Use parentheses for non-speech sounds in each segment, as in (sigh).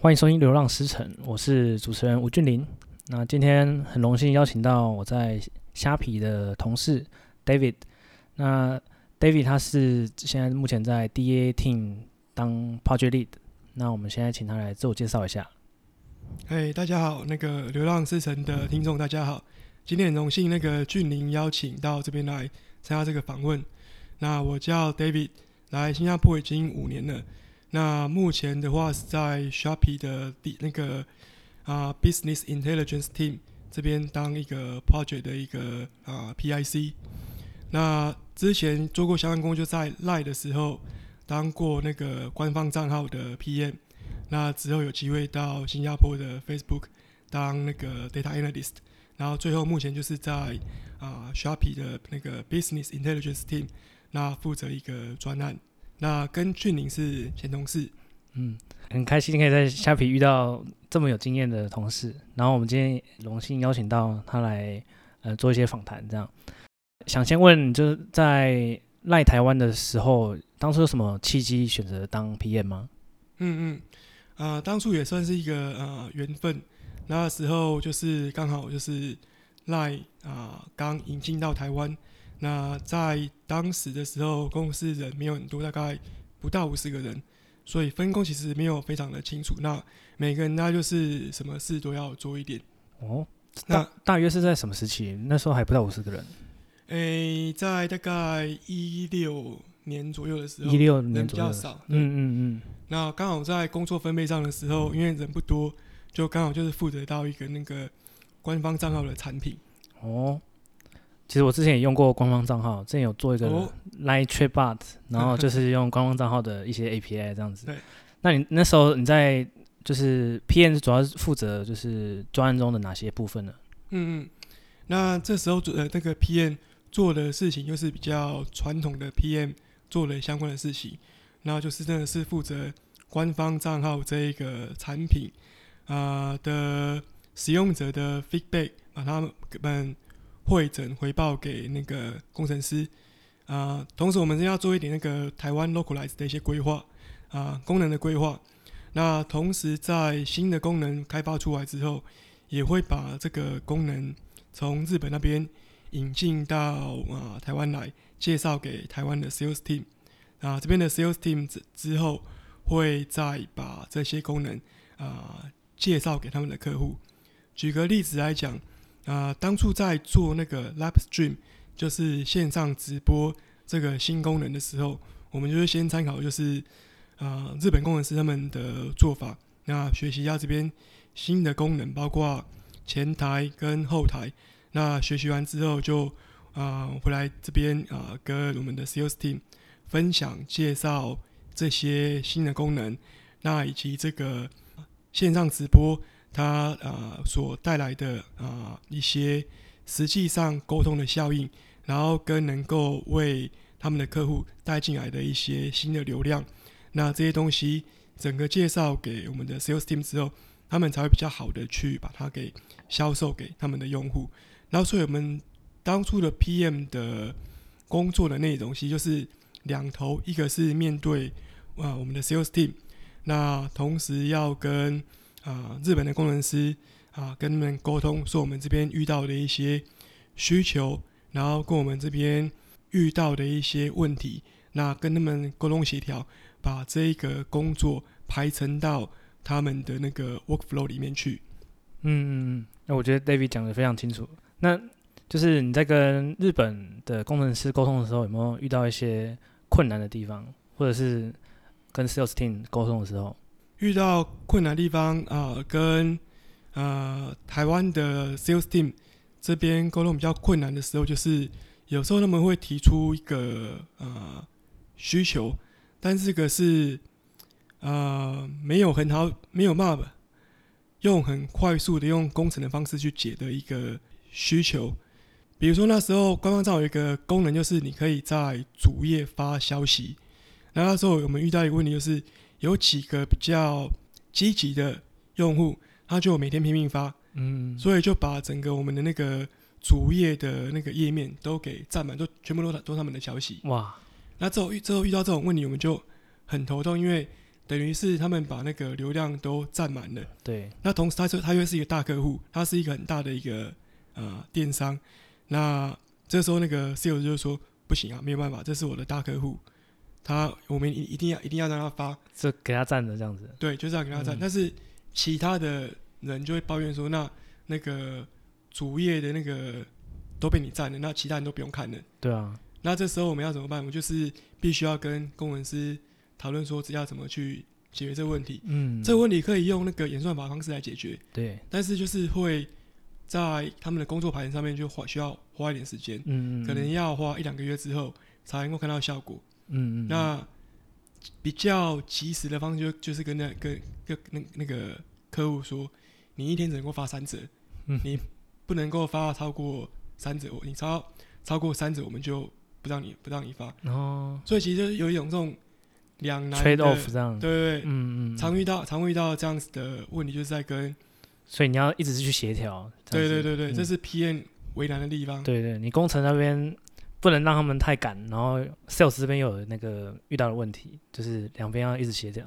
欢迎收听《流浪诗城》，我是主持人吴俊霖。那今天很荣幸邀请到我在虾皮的同事 David。那 David 他是现在目前在 DA Team 当 Project Lead。那我们现在请他来自我介绍一下。嘿，大家好，那个《流浪诗城》的听众大家好，今天很荣幸那个俊霖邀请到这边来参加这个访问。那我叫 David，来新加坡已经五年了。那目前的话是在 Shopee 的第那个啊 Business Intelligence Team 这边当一个 Project 的一个啊 PIC。那之前做过相关工作，在 Line 的时候当过那个官方账号的 PM。那之后有机会到新加坡的 Facebook 当那个 Data Analyst。然后最后目前就是在啊 Shopee 的那个 Business Intelligence Team。那负责一个专案，那跟俊宁是前同事，嗯，很开心可以在虾皮遇到这么有经验的同事，然后我们今天荣幸邀请到他来，呃，做一些访谈，这样。想先问，就是在赖台湾的时候，当初有什么契机选择当 PM 吗？嗯嗯，啊、呃，当初也算是一个呃缘分，那时候就是刚好就是赖啊刚引进到台湾。那在当时的时候，公司人没有很多，大概不到五十个人，所以分工其实没有非常的清楚。那每个人那就是什么事都要做一点。哦，那大，大约是在什么时期？那时候还不到五十个人。诶、欸，在大概一六年左右的时候，一六年比较少。嗯嗯嗯。那刚好在工作分配上的时候，因为人不多，就刚好就是负责到一个那个官方账号的产品。哦。其实我之前也用过官方账号，之前有做一个 Line Chatbot，然后就 (laughs) 是用官方账号的一些 API 这样子。对。那你那时候你在就是 PM 主要是负责就是专案中的哪些部分呢？嗯嗯。那这时候做呃那个 PM 做的事情就是比较传统的 PM 做的相关的事情，然后就是真的是负责官方账号这一个产品啊、呃、的使用者的 feedback，把他们。会诊回报给那个工程师啊、同时我们要做一点那个台湾 localize 的一些规划啊、功能的规划。那同时在新的功能开发出来之后，也会把这个功能从日本那边引进到啊、台湾来，介绍给台湾的 sales team 啊、这边的 sales team 之之后会再把这些功能啊、介绍给他们的客户。举个例子来讲。啊、当初在做那个 Live Stream，就是线上直播这个新功能的时候，我们就是先参考就是啊、日本工程师他们的做法，那学习一下这边新的功能，包括前台跟后台。那学习完之后就啊、回来这边啊、跟我们的 Sales Team 分享介绍这些新的功能，那以及这个线上直播。它啊、所带来的啊、一些实际上沟通的效应，然后跟能够为他们的客户带进来的一些新的流量，那这些东西整个介绍给我们的 sales team 之后，他们才会比较好的去把它给销售给他们的用户。然后所以我们当初的 PM 的工作的内容，其实就是两头，一个是面对啊、我们的 sales team，那同时要跟啊，日本的工程师啊，跟他们沟通，说我们这边遇到的一些需求，然后跟我们这边遇到的一些问题，那跟他们沟通协调，把这个工作排成到他们的那个 workflow 里面去。嗯嗯嗯，那我觉得 David 讲的非常清楚。那就是你在跟日本的工程师沟通的时候，有没有遇到一些困难的地方，或者是跟 Sales Team 沟通的时候？遇到困难地方啊、跟呃台湾的 sales team 这边沟通比较困难的时候，就是有时候他们会提出一个呃需求，但这个是呃没有很好，没有办法用很快速的用工程的方式去解的一个需求。比如说那时候官方上有一个功能，就是你可以在主页发消息，那那时候我们遇到一个问题就是。有几个比较积极的用户，他就每天拼命发，嗯，所以就把整个我们的那个主页的那个页面都给占满，都全部都都他们的消息。哇！那之后遇之后遇到这种问题，我们就很头痛，因为等于是他们把那个流量都占满了。对。那同时，他说他又是一个大客户，他是一个很大的一个呃电商。那这时候那个 sales 就是说不行啊，没有办法，这是我的大客户，他我们一一定要一定要让他发，就给他站着这样子。对，就这样给他站。嗯、但是其他的人就会抱怨说，那那个主页的那个都被你占了，那其他人都不用看了。对啊。那这时候我们要怎么办？我们就是必须要跟工程师讨论说，要怎么去解决这个问题。嗯，这个问题可以用那个演算法方式来解决。对，但是就是会在他们的工作排程上面就花需要花一点时间。嗯，可能要花一两个月之后才能够看到效果。嗯嗯。那比较及时的方式就就是跟那跟跟那那个客户说，你一天只能够发三折，嗯，你不能够发超过三折，你超超过三折我们就。不让你不让你发，哦，所以其实就是有一种这种两难 trade off 这样，对对对，嗯嗯，常遇到常遇到这样子的问题，就是在跟，所以你要一直是去协调，对对对对，这是 PM 为难的地方，对对，你工程那边不能让他们太赶，然后 sales 这边又有那个遇到的问题，就是两边要一直协调。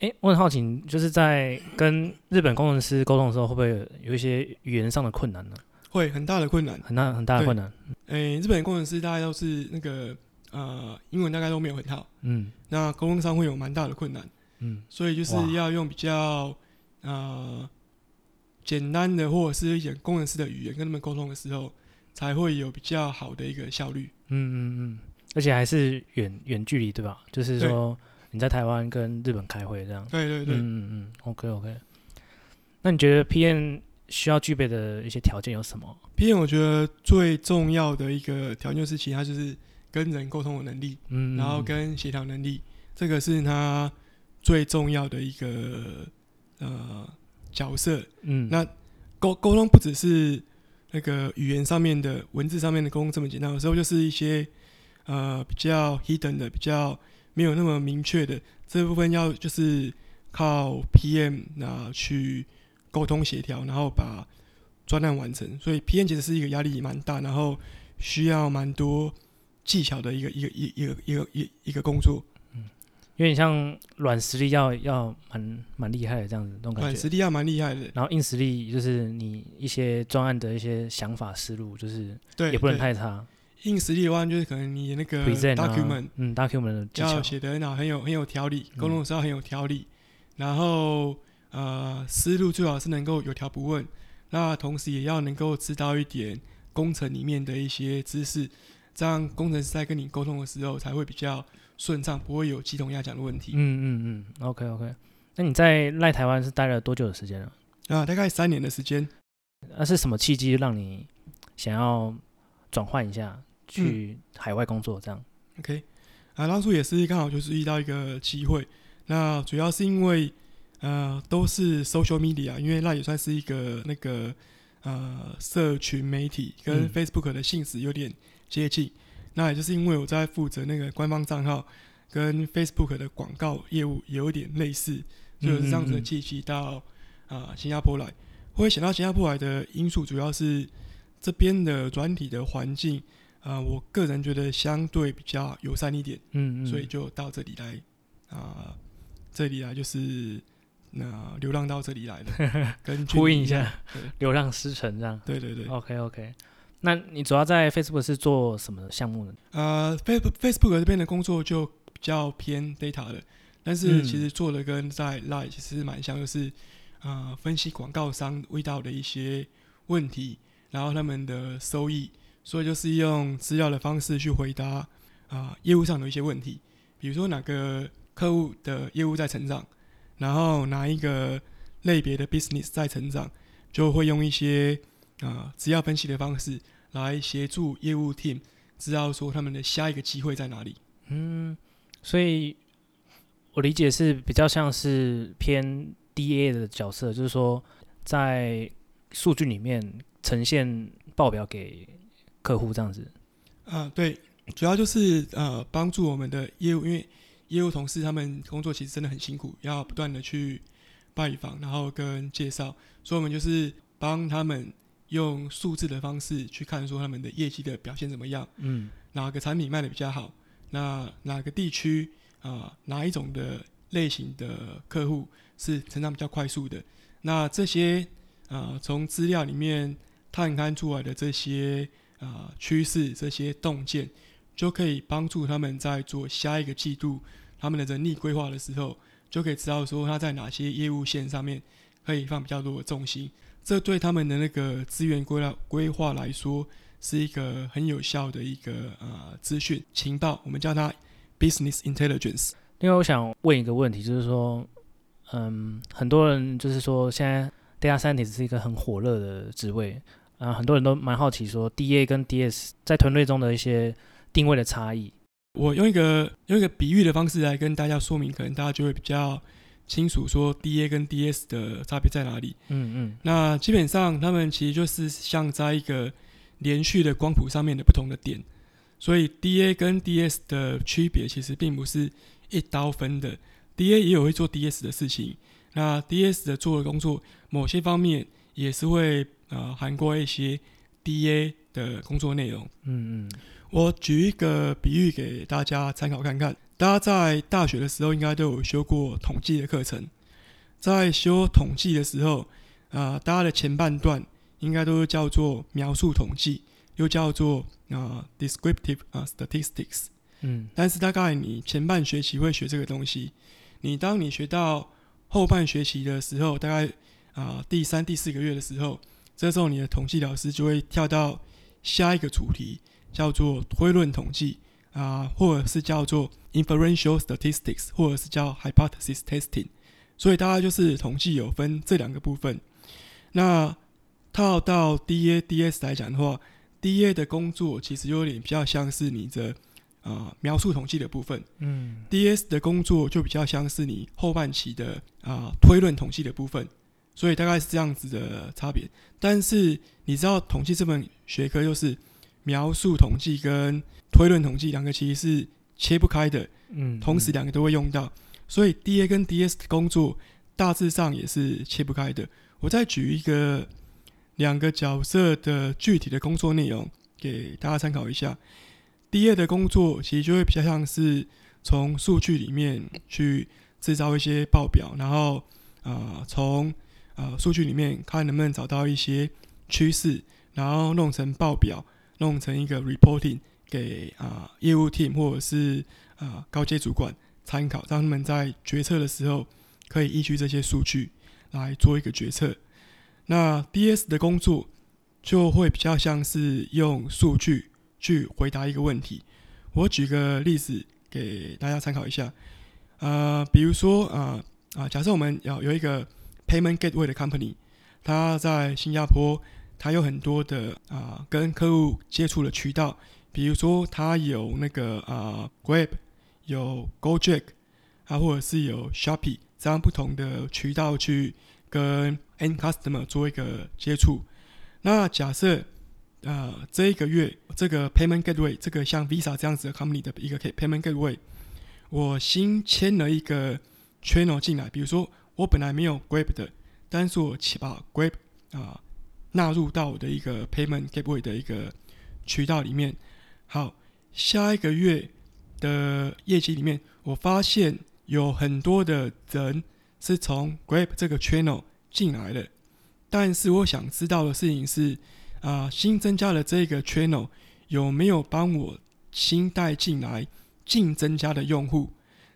哎，我很好奇，就是在跟日本工程师沟通的时候，会不会有有一些语言上的困难呢？会很大的困难，很大很大的困难。诶，日本工程师大概都是那个呃，英文大概都没有很好，嗯，那沟通上会有蛮大的困难，嗯，所以就是要用比较呃简单的或者是一点工程师的语言跟他们沟通的时候，才会有比较好的一个效率。嗯嗯嗯，而且还是远远距离对吧？就是说你在台湾跟日本开会这样。对对对，嗯嗯嗯，OK OK。那你觉得 PM？需要具备的一些条件有什么？PM 我觉得最重要的一个条件是，其他就是跟人沟通的能力，嗯，然后跟协调能力，这个是他最重要的一个呃角色。嗯，那沟沟通不只是那个语言上面的文字上面的沟通这么简单，有时候就是一些呃比较 hidden 的、比较没有那么明确的这部分，要就是靠 PM 那去。沟通协调，然后把专案完成，所以 PM 其实是一个压力蛮大，然后需要蛮多技巧的一个一个一一个一个一一个工作。嗯，有点像软实力要要蛮蛮厉害的这样子，那种感觉。软实力要蛮厉害的，然后硬实力就是你一些专案的一些想法思路，就是对，也不能太差。硬实力的话，就是可能你那个 document，、啊、嗯，document 要写的很好，很有很有条理，沟通的时候很有条理，嗯、然后。呃，思路最好是能够有条不紊，那同时也要能够知道一点工程里面的一些知识，这样工程师在跟你沟通的时候才会比较顺畅，不会有鸡同鸭讲的问题。嗯嗯嗯，OK OK。那你在赖台湾是待了多久的时间啊？啊，大概三年的时间。那是什么契机让你想要转换一下去海外工作？这样、嗯、OK。啊，当初也是刚好就是遇到一个机会，那主要是因为。呃，都是 social media，因为那也算是一个那个呃社群媒体，跟 Facebook 的性质有点接近。嗯、那也就是因为我在负责那个官方账号，跟 Facebook 的广告业务有点类似，就是这样子的契机到啊、呃、新加坡来。会想到新加坡来的因素，主要是这边的软体的环境，啊、呃，我个人觉得相对比较友善一点，嗯，嗯，所以就到这里来啊、呃，这里来就是。那流浪到这里来了，(laughs) 跟呼应一下，流浪师城这样。对对对，OK OK。那你主要在 Facebook 是做什么项目呢？呃，Facebook Facebook 这边的工作就比较偏 data 的，但是其实做的跟在 Line 其实蛮像，就是呃分析广告商遇到的一些问题，然后他们的收益，所以就是用资料的方式去回答啊、呃、业务上的一些问题，比如说哪个客户的业务在成长。然后哪一个类别的 business 在成长，就会用一些啊资料分析的方式来协助业务 team 知道说他们的下一个机会在哪里。嗯，所以我理解是比较像是偏 DA 的角色，就是说在数据里面呈现报表给客户这样子。啊，对，主要就是呃帮助我们的业务，因为。业务同事他们工作其实真的很辛苦，要不断的去拜访，然后跟介绍，所以我们就是帮他们用数字的方式去看说他们的业绩的表现怎么样，嗯，哪个产品卖的比较好，那哪个地区啊，哪一种的类型的客户是成长比较快速的。那这些啊，从资料里面探勘出来的这些啊趋势、这些洞见，就可以帮助他们在做下一个季度他们的人力规划的时候，就可以知道说他在哪些业务线上面可以放比较多的重心。这对他们的那个资源规划规划来说，是一个很有效的一个呃资讯情报，我们叫它 business intelligence。另外，我想问一个问题，就是说，嗯，很多人就是说，现在 data scientist 是一个很火热的职位，啊，很多人都蛮好奇说，DA 跟 DS 在团队中的一些定位的差异。我用一个用一个比喻的方式来跟大家说明，可能大家就会比较。清楚说 DA 跟 DS 的差别在哪里？嗯嗯，那基本上他们其实就是像在一个连续的光谱上面的不同的点，所以 DA 跟 DS 的区别其实并不是一刀分的。DA 也有会做 DS 的事情，那 DS 的做的工作某些方面也是会呃涵盖一些 DA 的工作内容。嗯嗯，我举一个比喻给大家参考看看。大家在大学的时候应该都有修过统计的课程，在修统计的时候，啊、呃，大家的前半段应该都是叫做描述统计，又叫做啊、呃、descriptive 啊、呃、statistics。嗯，但是大概你前半学期会学这个东西，你当你学到后半学期的时候，大概啊、呃、第三、第四个月的时候，这时候你的统计老师就会跳到下一个主题，叫做推论统计。啊，或者是叫做 inferential statistics，或者是叫 hypothesis testing，所以大概就是统计有分这两个部分。那套到 DA、DS 来讲的话，DA 的工作其实有点比较像是你的啊描述统计的部分，嗯，DS 的工作就比较像是你后半期的啊推论统计的部分，所以大概是这样子的差别。但是你知道统计这门学科就是描述统计跟推论统计两个其实是切不开的，嗯，同时两个都会用到，所以 DA 跟 DS 的工作大致上也是切不开的。我再举一个两个角色的具体的工作内容给大家参考一下。DA 的工作其实就会比较像是从数据里面去制造一些报表，然后啊从啊数据里面看能不能找到一些趋势，然后弄成报表，弄成一个 reporting。给啊、呃、业务 team 或者是啊、高阶主管参考，让他们在决策的时候可以依据这些数据来做一个决策。那 DS 的工作就会比较像是用数据去回答一个问题。我举个例子给大家参考一下。呃，比如说啊啊、假设我们要有一个 payment gateway 的 company，它在新加坡，它有很多的啊、跟客户接触的渠道。比如说，它有那个啊，Grab，有 Gojek，啊，或者是有 Shopee 这样不同的渠道去跟 End Customer 做一个接触。那假设啊，这一个月这个 Payment Gateway 这个像 Visa 这样子的 Company 的一个 Payment Gateway，我新签了一个 Channel 进来。比如说，我本来没有 Grab 的，但是我把 Grab 啊纳入到我的一个 Payment Gateway 的一个渠道里面。好，下一个月的业绩里面，我发现有很多的人是从 Grab 这个 channel 进来的，但是我想知道的事情是，啊、新增加的这个 channel 有没有帮我新带进来净增加的用户？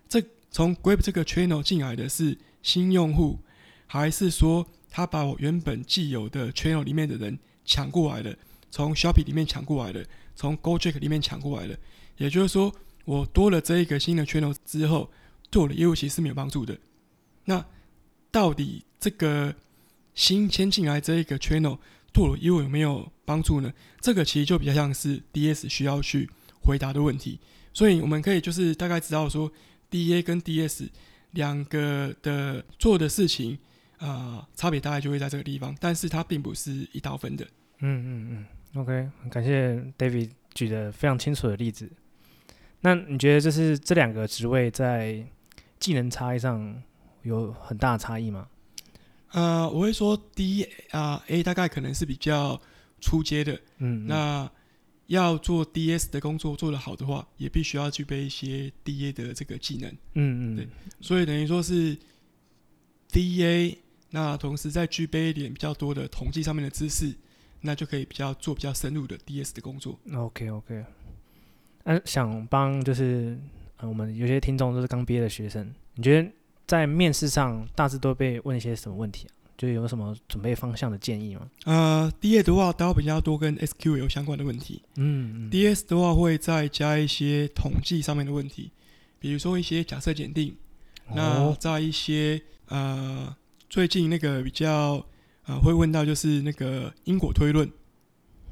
这从 Grab 这个 channel 进来的是新用户，还是说他把我原本既有的 channel 里面的人抢过来了，从 Shopee 里面抢过来的？从 Gojek 里面抢过来的，也就是说，我多了这一个新的 channel 之后，对我的业务其实是没有帮助的。那到底这个新签进来这一个 channel 对我的业务有没有帮助呢？这个其实就比较像是 DS 需要去回答的问题。所以我们可以就是大概知道说，DA 跟 DS 两个的做的事情、呃，差别大概就会在这个地方，但是它并不是一刀分的。嗯嗯嗯。OK，很感谢 David 举的非常清楚的例子。那你觉得这是这两个职位在技能差异上有很大的差异吗？呃，我会说 D 啊、呃、A 大概可能是比较初阶的，嗯，嗯，那要做 DS 的工作做得好的话，也必须要具备一些 DA 的这个技能。嗯嗯，对，所以等于说是 DA，那同时再具备一点比较多的统计上面的知识，那就可以比较做比较深入的 DS 的工作。OK OK，嗯、啊，想帮就是、呃、我们有些听众都是刚毕业的学生，你觉得在面试上大致都被问一些什么问题啊？就有什么准备方向的建议吗？呃，DA 的话，都比较多跟 S Q 有相关的问题。嗯，嗯，DS 的话会再加一些统计上面的问题，比如说一些假设检定。哦、那在一些呃，最近那个比较呃会问到就是那个因果推论，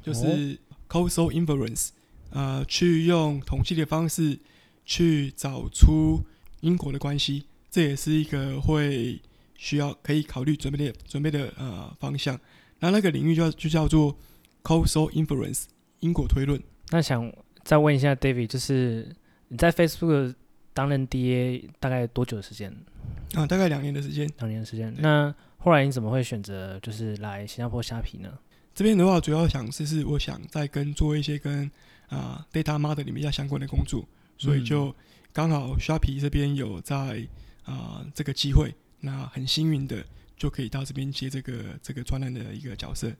就是 causal inference，呃，去用统计的方式去找出因果的关系，这也是一个会。需要可以考虑准备的准备的呃方向，那那个领域就就叫做 causal inference 因果推论。那想再问一下 David，就是你在 Facebook 担任 DA 大概多久的时间？啊，大概两年的时间。两年的时间。那后来你怎么会选择就是来新加坡虾皮呢？这边的话，主要想是是我想再跟做一些跟啊 data modeling 比较相关的工作，所以就刚好虾皮这边有在啊这个机会。那很幸运的就可以到这边接这个这个专栏的一个角色。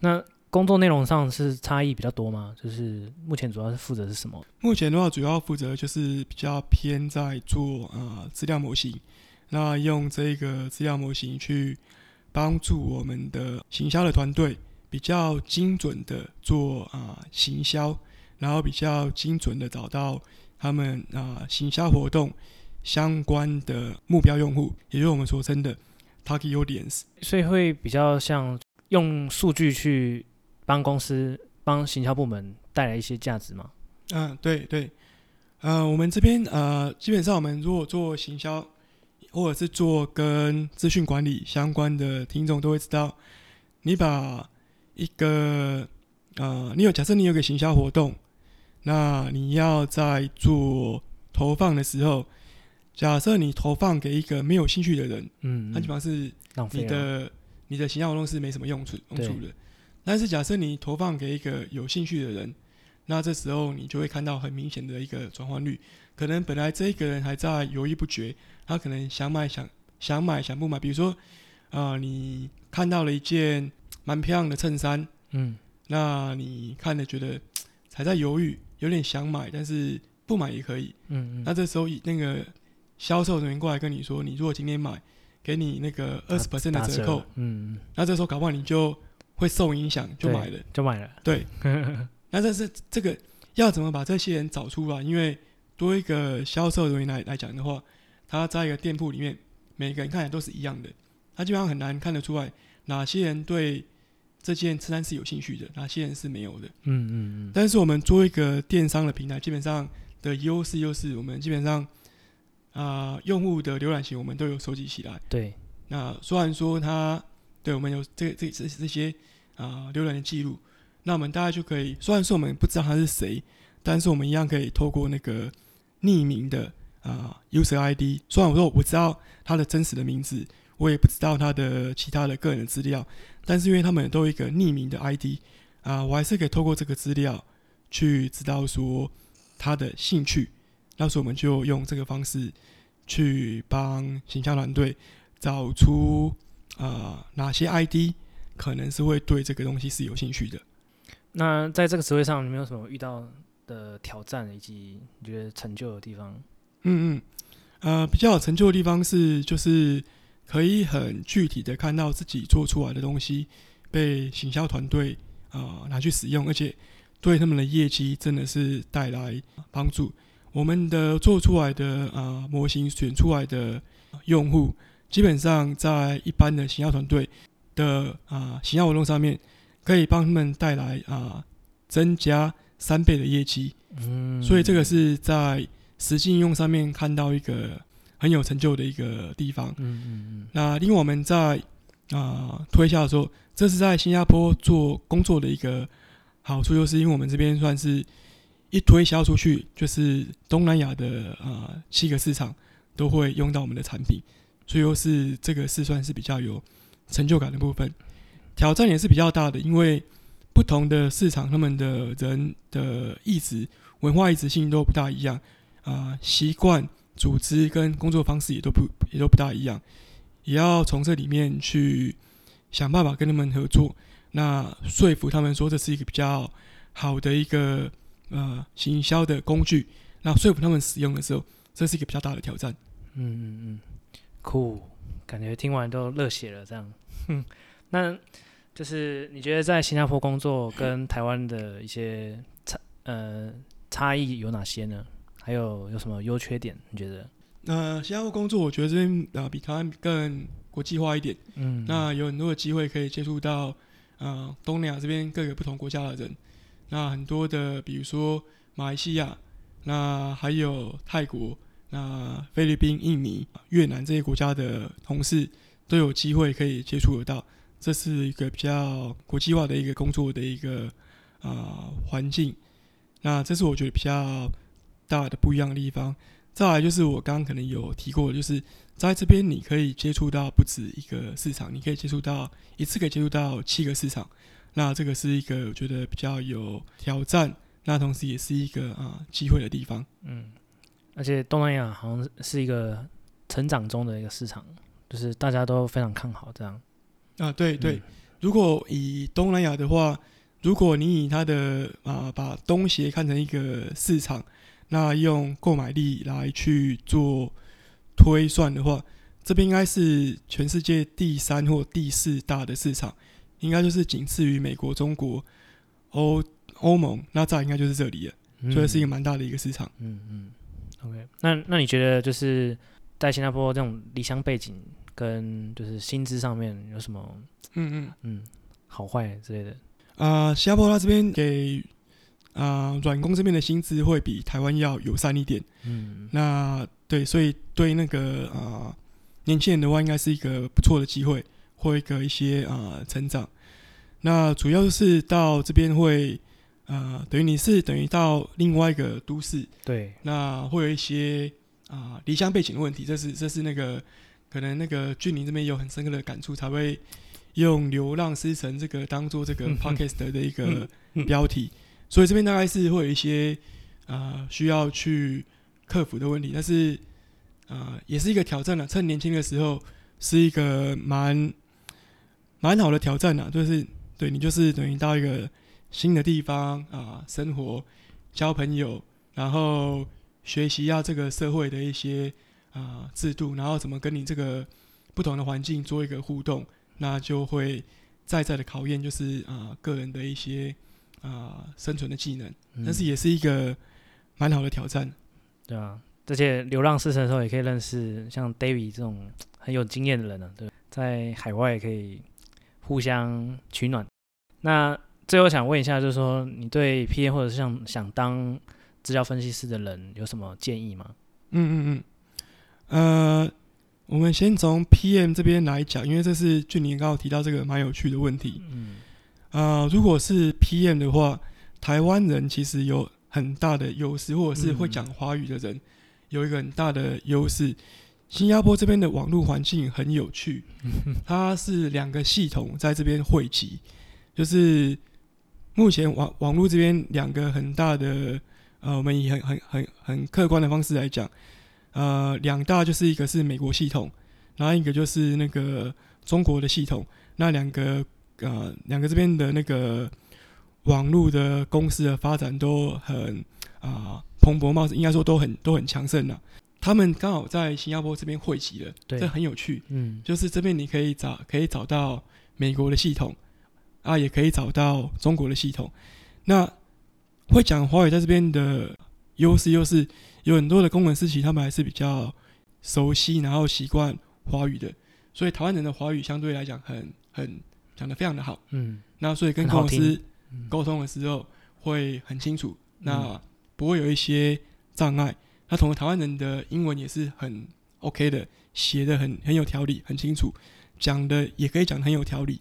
那工作内容上是差异比较多吗？就是目前主要是负责是什么？目前的话，主要负责就是比较偏在做啊资料模型，那用这个资料模型去帮助我们的行销的团队比较精准的做啊行销，然后比较精准的找到他们啊行销活动。相关的目标用户，也就是我们所称的 target audience，所以会比较像用数据去帮公司、帮行销部门带来一些价值吗？嗯，对对，呃，我们这边呃，基本上我们如果做行销，或者是做跟资讯管理相关的听众都会知道，你把一个呃，你有假设你有个行销活动，那你要在做投放的时候。假设你投放给一个没有兴趣的人，嗯，那基本上是你的你的行销活动是没什么用处用处的。但是假设你投放给一个有兴趣的人，那这时候你就会看到很明显的一个转换率。可能本来这一个人还在犹豫不决，他可能想买想想买想不买。比如说，啊、呃，你看到了一件蛮漂亮的衬衫，嗯，那你看了觉得还在犹豫，有点想买，但是不买也可以，嗯嗯。那这时候以那个。销售人员过来跟你说：“你如果今天买，给你那个二十 percent 的折扣，嗯，那这时候搞不好你就会受影响，就买了，就买了。对，(laughs) 那这是这个要怎么把这些人找出来？因为多一个销售人员来来讲的话，他在一个店铺里面，每个人看起来都是一样的，他基本上很难看得出来哪些人对这件衬衫是有兴趣的，哪些人是没有的。嗯嗯嗯。但是我们做一个电商的平台，基本上的优势就是我们基本上。”啊、呃，用户的浏览型我们都有收集起来。对，那虽然说他对我们有这这这这些啊浏览的记录，那我们大家就可以，虽然说我们不知道他是谁，但是我们一样可以透过那个匿名的啊、user ID，虽然我说我不知道他的真实的名字，我也不知道他的其他的个人的资料，但是因为他们都有一个匿名的 ID 啊、我还是可以透过这个资料去知道说他的兴趣。到时候我们就用这个方式去帮形象团队找出、呃、哪些 ID 可能是会对这个东西是有兴趣的。那在这个职位上，你有没有什么遇到的挑战以及你觉得成就的地方？嗯嗯，呃，比较有成就的地方是，就是可以很具体的看到自己做出来的东西被行销团队啊拿去使用，而且对他们的业绩真的是带来帮助。我们的做出来的啊、呃、模型选出来的用户，基本上在一般的行销团队的啊、呃、行销活动上面，可以帮他们带来啊、呃、增加三倍的业绩。嗯，所以这个是在实际应用上面看到一个很有成就的一个地方。嗯嗯嗯。那因为我们在啊、呃、推销的时候，这是在新加坡做工作的一个好处，就是因为我们这边算是。一推销出去，就是东南亚的啊、呃、七个市场都会用到我们的产品，所以又是这个是算是比较有成就感的部分。挑战也是比较大的，因为不同的市场，他们的人的意志、文化意志性都不大一样啊，习惯、组织跟工作方式也都不也都不大一样，也要从这里面去想办法跟他们合作，那说服他们说这是一个比较好的一个呃行销的工具，那说服他们使用的时候，这是一个比较大的挑战。嗯嗯嗯，酷，感觉听完都热血了，这样。哼，(laughs) 那就是你觉得在新加坡工作跟台湾的一些差呃差异有哪些呢？还有有什么优缺点？你觉得？那、呃、新加坡工作，我觉得这边啊、呃、比台湾更国际化一点。嗯，那有很多的机会可以接触到啊、呃、东南亚这边各个不同国家的人。那很多的，比如说马来西亚，那还有泰国。那菲律宾、印尼、越南这些国家的同事都有机会可以接触得到，这是一个比较国际化的一个工作的一个啊环境。那这是我觉得比较大的不一样的地方。再来就是我刚刚可能有提过，就是在这边你可以接触到不止一个市场，你可以接触到一次可以接触到七个市场。那这个是一个我觉得比较有挑战，那同时也是一个啊机会的地方。嗯。而且东南亚好像是一个成长中的一个市场，就是大家都非常看好这样。啊，对对，嗯、如果以东南亚的话，如果你以它的啊把东协看成一个市场，那用购买力来去做推算的话，这边应该是全世界第三或第四大的市场，应该就是仅次于美国、中国、欧欧盟，那再应该就是这里了，嗯、所以是一个蛮大的一个市场。嗯嗯。嗯 OK，那那你觉得就是在新加坡这种离乡背景跟就是薪资上面有什么嗯嗯嗯好坏之类的？啊、呃，新加坡它这边给啊软工这边的薪资会比台湾要友善一点。嗯，那对，所以对那个啊、呃、年轻人的话，应该是一个不错的机会，或一个一些啊、呃、成长。那主要就是到这边会。呃，等于你是等于到另外一个都市，对，那会有一些啊离乡背景的问题，这是这是那个可能那个俊霖这边有很深刻的感触，才会用《流浪狮城》这个当做这个 podcast 的一个标题，所以这边大概是会有一些啊、呃、需要去克服的问题，但是啊、呃、也是一个挑战了，趁年轻的时候是一个蛮蛮好的挑战啊，就是对你就是等于到一个。新的地方啊，生活、交朋友，然后学习一下这个社会的一些啊制度，然后怎么跟你这个不同的环境做一个互动，那就会再再的考验，就是啊个人的一些啊生存的技能，嗯、但是也是一个蛮好的挑战。对啊，而且流浪四城的时候也可以认识像 David 这种很有经验的人呢、啊，对，在海外也可以互相取暖。那最后想问一下，就是说你对 PM 或者是像想当资料分析师的人有什么建议吗？嗯嗯嗯，呃，我们先从 PM 这边来讲，因为这是俊霖刚刚提到这个蛮有趣的问题。嗯，呃，如果是 PM 的话，台湾人其实有很大的优势，或者是会讲华语的人有一个很大的优势。新加坡这边的网络环境很有趣，(laughs) 它是两个系统在这边汇集，就是。目前网网络这边两个很大的，呃，我们以很很很很客观的方式来讲，呃，两大就是一个是美国系统，然后一个就是那个中国的系统。那两个呃两个这边的那个网络的公司的发展都很啊、呃、蓬勃茂盛，应该说都很都很强盛了。他们刚好在新加坡这边汇集了，对这很有趣。嗯，就是这边你可以找可以找到美国的系统。啊，也可以找到中国的系统。那会讲华语在这边的优势，又是有很多的工程师，其实他们还是比较熟悉，然后习惯华语的。所以台湾人的华语相对来讲很很讲的非常的好。嗯。那所以跟工程师沟通的时候会很清楚，嗯、那不会有一些障碍。那同时台湾人的英文也是很 OK 的，写的很很有条理，很清楚，讲的也可以讲得很有条理。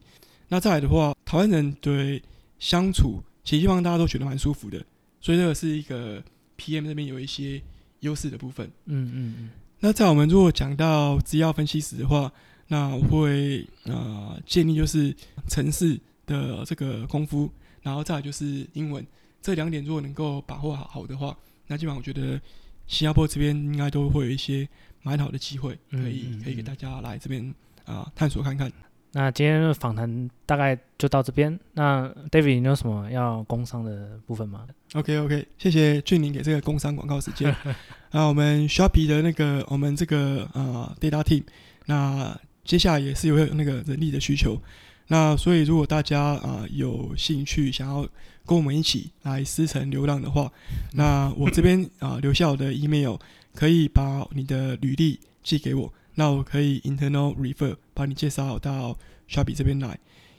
那再来的话，台湾人对相处，其实地方大家都觉得蛮舒服的，所以这个是一个 PM 那边有一些优势的部分。嗯嗯嗯。那在我们如果讲到资料分析时的话，那我会啊、呃、建议就是城市的这个功夫，然后再来就是英文，这两点如果能够把握好好的话，那基本上我觉得新加坡这边应该都会有一些蛮好的机会，可以可以给大家来这边啊、呃、探索看看。那今天的访谈大概就到这边。那 David，你有什么要工商的部分吗？OK OK，谢谢俊宁给这个工商广告时间。(laughs) 那，我们 Shopee 的那个我们这个呃 Data Team，那接下来也是有那个人力的需求。那所以如果大家啊、呃、有兴趣想要跟我们一起来狮城流浪的话，那我这边啊、呃、留下我的 email，可以把你的履历寄给我。那我可以 internal refer 把你介绍到 Shopee 这边来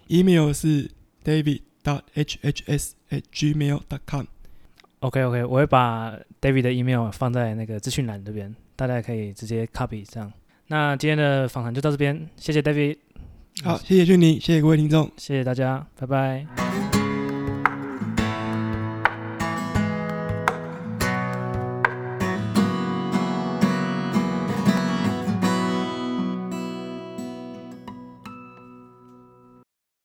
，email 是 david dot hhs at gmail dot com。OK OK，我会把 David 的 email 放在那个资讯栏这边，大家可以直接 copy 这样。那今天的访谈就到这边，谢谢 David。好，谢谢俊宁，谢谢各位听众，谢谢大家，拜拜。